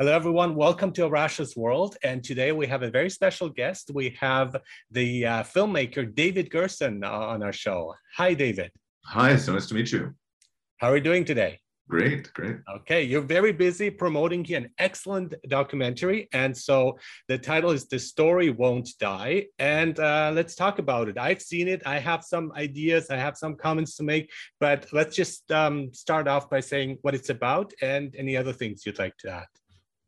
Hello, everyone. Welcome to Arash's World. And today we have a very special guest. We have the uh, filmmaker David Gerson on our show. Hi, David. Hi, so nice to meet you. How are you doing today? Great, great. Okay, you're very busy promoting an excellent documentary. And so the title is The Story Won't Die. And uh, let's talk about it. I've seen it, I have some ideas, I have some comments to make, but let's just um, start off by saying what it's about and any other things you'd like to add.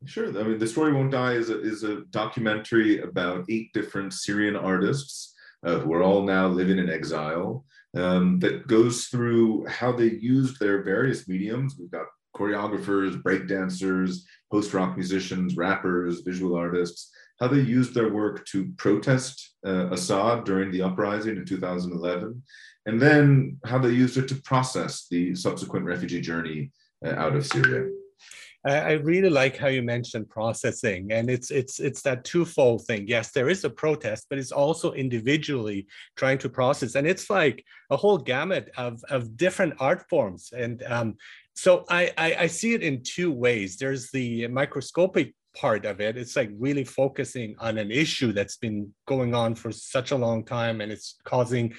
Sure. I mean, The Story Won't Die is a, is a documentary about eight different Syrian artists uh, who are all now living in exile um, that goes through how they used their various mediums. We've got choreographers, breakdancers, post rock musicians, rappers, visual artists, how they used their work to protest uh, Assad during the uprising in 2011, and then how they used it to process the subsequent refugee journey uh, out of Syria. I really like how you mentioned processing, and it's it's it's that twofold thing. Yes, there is a protest, but it's also individually trying to process, and it's like a whole gamut of of different art forms. And um, so I, I I see it in two ways. There's the microscopic part of it. It's like really focusing on an issue that's been going on for such a long time, and it's causing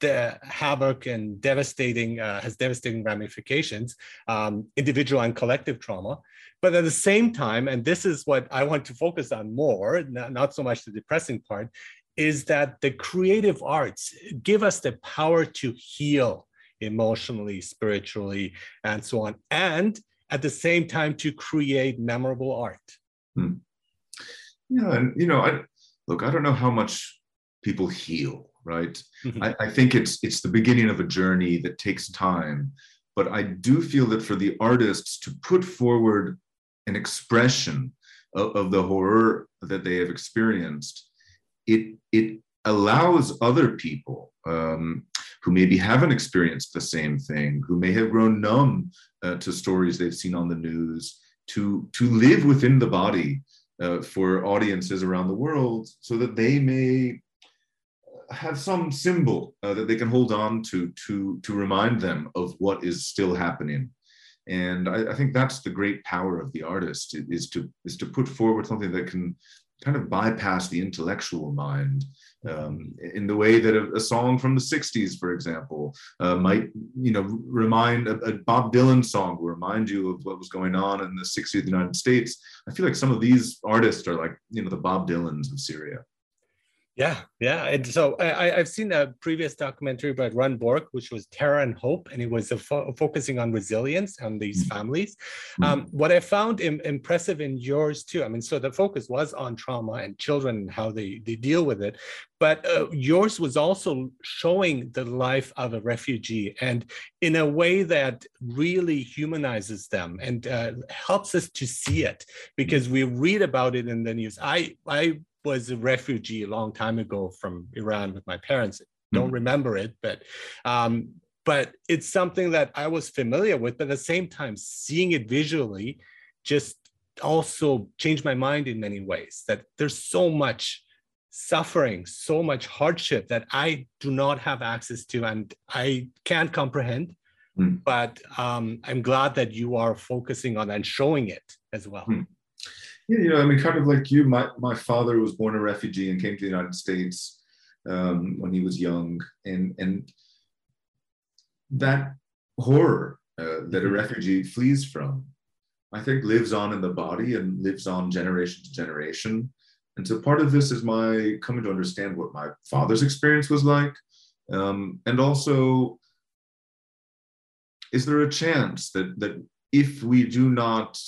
the havoc and devastating uh, has devastating ramifications, um, individual and collective trauma. But at the same time, and this is what I want to focus on more, not, not so much the depressing part, is that the creative arts give us the power to heal emotionally, spiritually, and so on, and at the same time to create memorable art. Hmm. Yeah, and you know, I look, I don't know how much people heal right? Mm-hmm. I, I think it's it's the beginning of a journey that takes time. But I do feel that for the artists to put forward an expression of, of the horror that they have experienced, it it allows other people um, who maybe haven't experienced the same thing, who may have grown numb uh, to stories they've seen on the news, to to live within the body uh, for audiences around the world, so that they may have some symbol uh, that they can hold on to to to remind them of what is still happening. And I, I, think that's the great power of the artist is to is to put forward something that can kind of bypass the intellectual mind um, in the way that a, a, song from the 60s for example uh, might you know remind a, a, bob dylan song will remind you of what was going on in the 60s the united states. I feel like some of these artists are like you know the bob dylans of syria yeah, yeah. And so I, I've seen a previous documentary by Ron Bork, which was Terror and Hope, and it was fo- focusing on resilience and these mm-hmm. families. Mm-hmm. Um, what I found Im- impressive in yours too, I mean, so the focus was on trauma and children and how they, they deal with it, but uh, yours was also showing the life of a refugee and in a way that really humanizes them and uh, helps us to see it because we read about it in the news. I, I was a refugee a long time ago from Iran with my parents. Don't mm remember it, but um, but it's something that I was familiar with. But at the same time, seeing it visually just also changed my mind in many ways. That there's so much suffering, so much hardship that I do not have access to, and I can't comprehend. Mm. But um, I'm glad that you are focusing on and showing it as well. Mm. Yeah, you know, I mean, kind of like you, my, my father was born a refugee and came to the United States um, when he was young. And, and that horror uh, that a mm-hmm. refugee flees from, I think lives on in the body and lives on generation to generation. And so part of this is my coming to understand what my father's experience was like. Um, and also, is there a chance that, that if we do not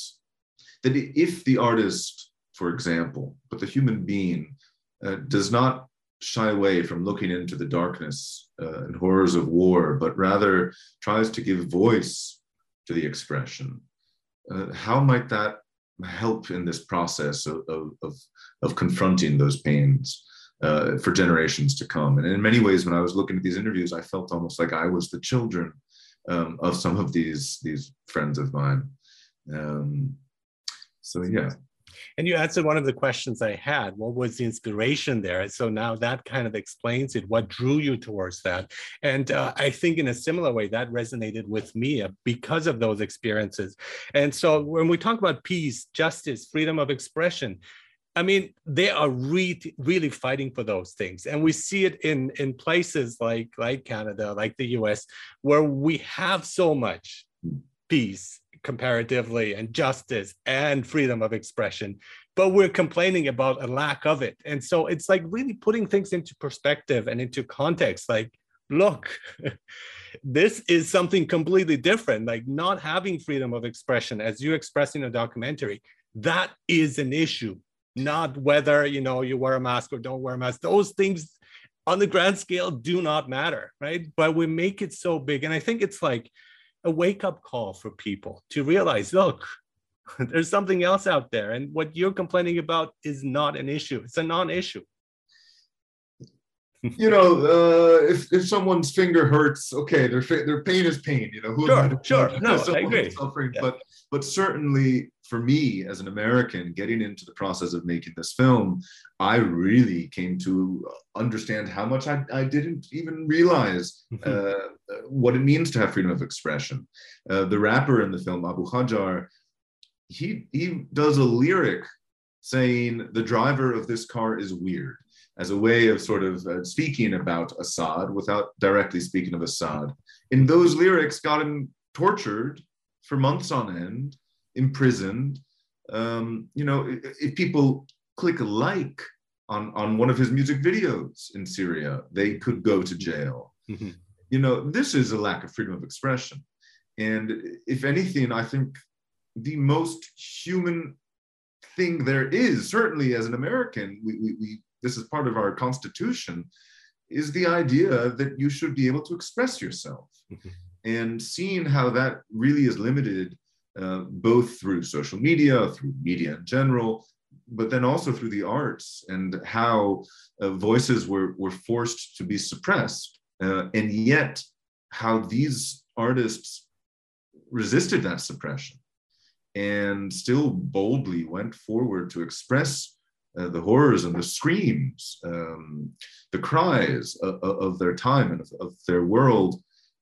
that if the artist, for example, but the human being uh, does not shy away from looking into the darkness uh, and horrors of war, but rather tries to give voice to the expression, uh, how might that help in this process of, of, of, confronting those pains? Uh, for generations to come. And in many ways, when I was looking at these interviews, I felt almost like I was the children um, of some of these these friends of mine. Um, so yeah And you answered one of the questions I had. What was the inspiration there? So now that kind of explains it. What drew you towards that? And uh, I think in a similar way, that resonated with me uh, because of those experiences. And so when we talk about peace, justice, freedom of expression, I mean, they are really, really fighting for those things, and we see it in in places like like Canada, like the U.S., where we have so much peace comparatively and justice and freedom of expression but we're complaining about a lack of it. And so it's like really putting things into perspective and into context like look this is something completely different like not having freedom of expression as you express in a documentary that is an issue. Not whether you know you wear a mask or don't wear a mask. Those things on the grand scale do not matter right? But we make it so big. And i think it's like a wake up call for people to realize look, there's something else out there. And what you're complaining about is not an issue, it's a non issue. You know, uh, if, if someone's finger hurts, okay, their their pain is pain. You know, who sure, sure, no, I agree. Suffering, yeah. but but certainly for me as an American, getting into the process of making this film, I really came to understand how much I, I didn't even realize mm-hmm. uh, what it means to have freedom of expression. Uh, the rapper in the film, Abu Hajar, he, he does a lyric saying, The driver of this car is weird, as a way of sort of uh, speaking about Assad without directly speaking of Assad. In those lyrics, got him tortured for months on end imprisoned. Um, you know, if, people click like on, on one of his music videos in Syria, they could go to jail. Mm-hmm. You know, this is a lack of freedom of expression. And if anything, I think the most human thing there is, certainly as an American, we, we, we, this is part of our constitution, is the idea that you should be able to express yourself. Mm-hmm. And seeing how that really is limited uh, both through social media, through media in general, but then also through the arts and how uh, voices were, were forced to be suppressed. Uh, and yet, how these artists resisted that suppression and still boldly went forward to express uh, the horrors and the screams, um, the cries of, of, their time and of, of their world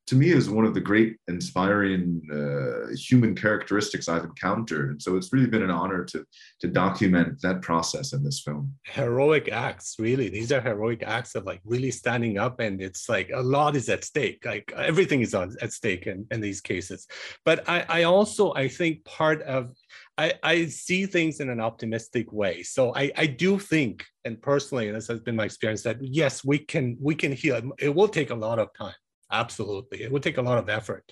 to me is one of the great inspiring uh, human characteristics I've encountered. And so it's really been an honor to to document that process in this film. Heroic acts, really. These are heroic acts of like really standing up and it's like a lot is at stake. Like everything is on at stake in, in these cases. But I, I also I think part of I, I see things in an optimistic way. So I, I do think, and personally, and this has been my experience, that yes, we can we can heal. It will take a lot of time absolutely it would take a lot of effort.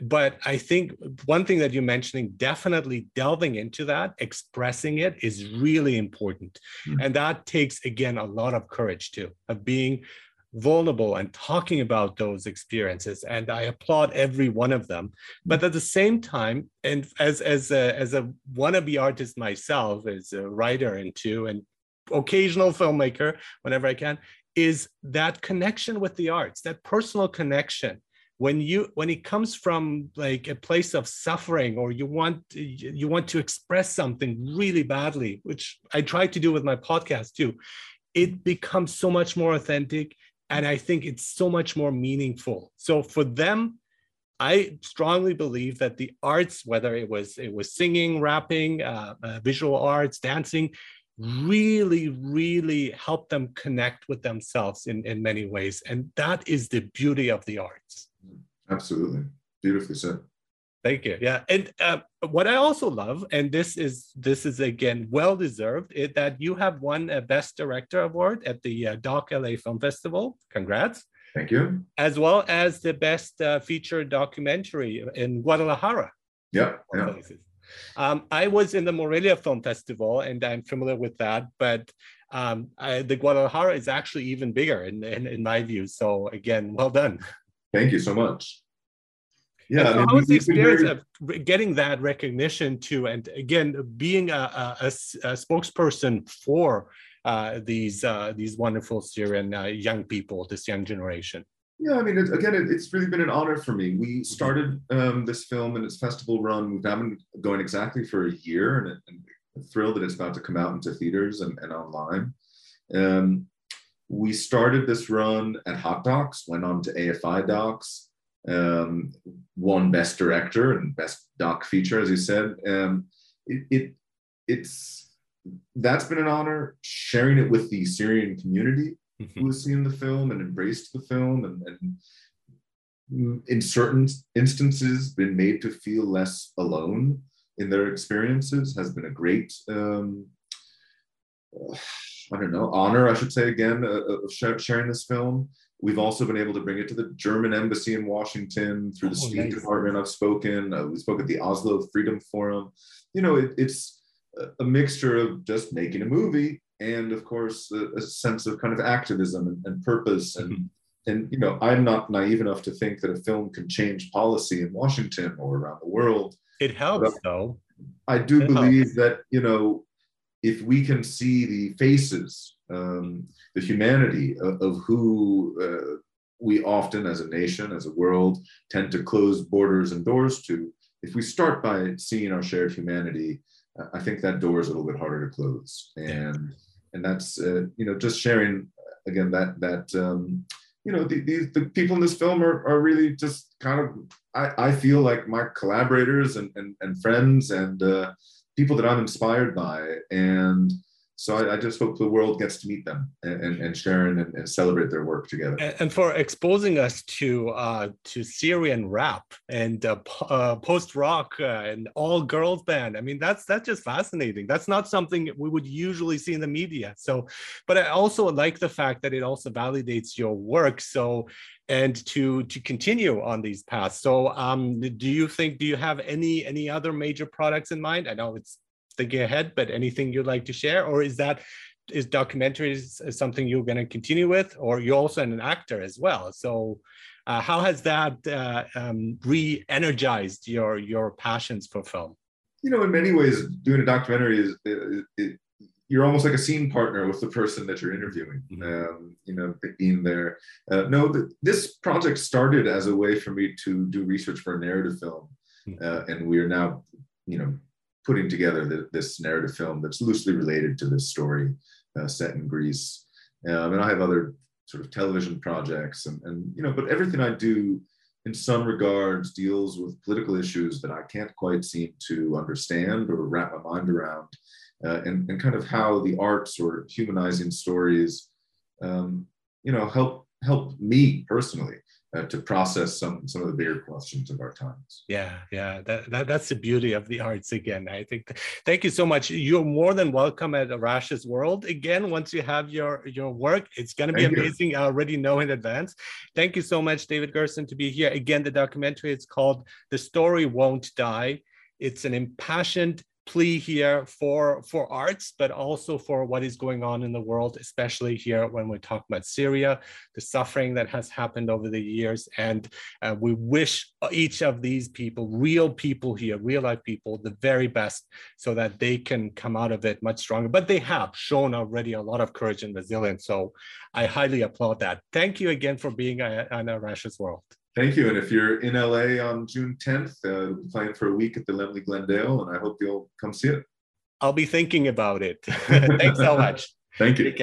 But i think one thing that you're mentioning definitely delving into that expressing it is really important. Mm-hmm. and that takes again a lot of courage too of being vulnerable and talking about those experiences. And i applaud every one of them. But at the same time and as as a as a wannabe artist myself as a writer and too and occasional filmmaker whenever i can is that connection with the arts, that personal connection. When you when it comes from like a place of suffering, or you want you want to express something really badly, which I try to do with my podcast too, it becomes so much more authentic, and I think it's so much more meaningful. So for them, I strongly believe that the arts, whether it was it was singing, rapping, uh, uh, visual arts, dancing, really, really help them connect with themselves in, in many ways. And that is the beauty of the arts. Absolutely. Beautifully said. Thank you. Yeah, and uh, what I also love, and this is this is again well deserved, is that you have won a Best Director award at the uh, Doc LA Film Festival. Congrats! Thank you. As well as the Best uh, Feature Documentary in Guadalajara. Yeah, yeah. Um, I was in the Morelia Film Festival, and I'm familiar with that. But um, I, the Guadalajara is actually even bigger in, in, in my view. So again, well done. Thank you so much. Yeah, I mean, how was the experience very... of getting that recognition too, and again being a, a, a, a spokesperson for uh, these uh, these wonderful Syrian uh, young people, this young generation? Yeah, I mean, it, again, it, it's really been an honor for me. We mm-hmm. started um, this film and its festival run. We've now been going exactly for a year, and, and thrilled that it's about to come out into theaters and, and online. Um, we started this run at Hot Docs, went on to AFI Docs, um, won Best Director and Best Doc Feature, as you said. Um, it, it it's that's been an honor. Sharing it with the Syrian community mm-hmm. who has seen the film and embraced the film, and, and in certain instances been made to feel less alone in their experiences has been a great um, I don't know, honor, I should say again, uh, of sharing this film. We've also been able to bring it to the German embassy in Washington through the oh, State nice. Department. I've spoken. Uh, we spoke at the Oslo Freedom Forum. You know, it, it's a mixture of just making a movie and, of course, a, a sense of kind of activism and, and purpose. And mm-hmm. and you know, I'm not naive enough to think that a film can change policy in Washington or around the world. It helps, though. I do it believe helps. that you know, if we can see the faces um, the humanity of, of who uh, we often, as a nation, as a world, tend to close borders and doors to. If we start by seeing our shared humanity, I think that door is a little bit harder to close. And and that's uh, you know just sharing again that that um, you know the, the, the people in this film are, are really just kind of I, I feel like my collaborators and and, and friends and uh, people that I'm inspired by. And so I, I, just hope the world gets to meet them and, and, and share and, and, celebrate their work together. And, for exposing us to uh, to Syrian rap and uh, uh, post rock uh, and all girls band. I mean, that's that's just fascinating. That's not something we would usually see in the media. So, but I also like the fact that it also validates your work. So and to to continue on these paths so um do you think do you have any any other major products in mind i know it's thinking ahead, but anything you'd like to share, or is that is documentaries something you're going to continue with, or you're also an actor as well? So, uh, how has that uh, um, re-energized your your passions for film? You know, in many ways, doing a documentary is it, it, you're almost like a scene partner with the person that you're interviewing. Mm-hmm. Um, you know, being there. Uh, no, the, this project started as a way for me to do research for a narrative film, mm-hmm. uh, and we are now, you know, putting together the, this narrative film that's loosely related to this story uh, set in Greece. Um, and I have other sort of television projects and, and, you know, but everything I do in some regards deals with political issues that I can't quite seem to understand or wrap my mind around. Uh, and, and kind of how the arts or humanizing stories, um, you know, help help me personally uh, to process some some of the bigger questions of our times. Yeah, yeah, that, that that's the beauty of the arts again. I think. Thank you so much. You're more than welcome at Arash's World again. Once you have your your work, it's going to be Thank amazing. You. I already know in advance. Thank you so much, David Gerson, to be here again. The documentary is called "The Story Won't Die." It's an impassioned plea here for for arts but also for what is going on in the world especially here when we talk about syria the suffering that has happened over the years. And uh, we wish each of these people real people here real life people the very best so that they can come out of it much stronger. But they have shown already a lot of courage and resilience. So i highly applaud that. Thank you again for being on Arash's world Thank you. And if you're in LA on June 10th, uh, we'll playing for a week at the Laemmle Glendale, and I hope you'll come see it. I'll be thinking about it. Thanks so much. Thank you.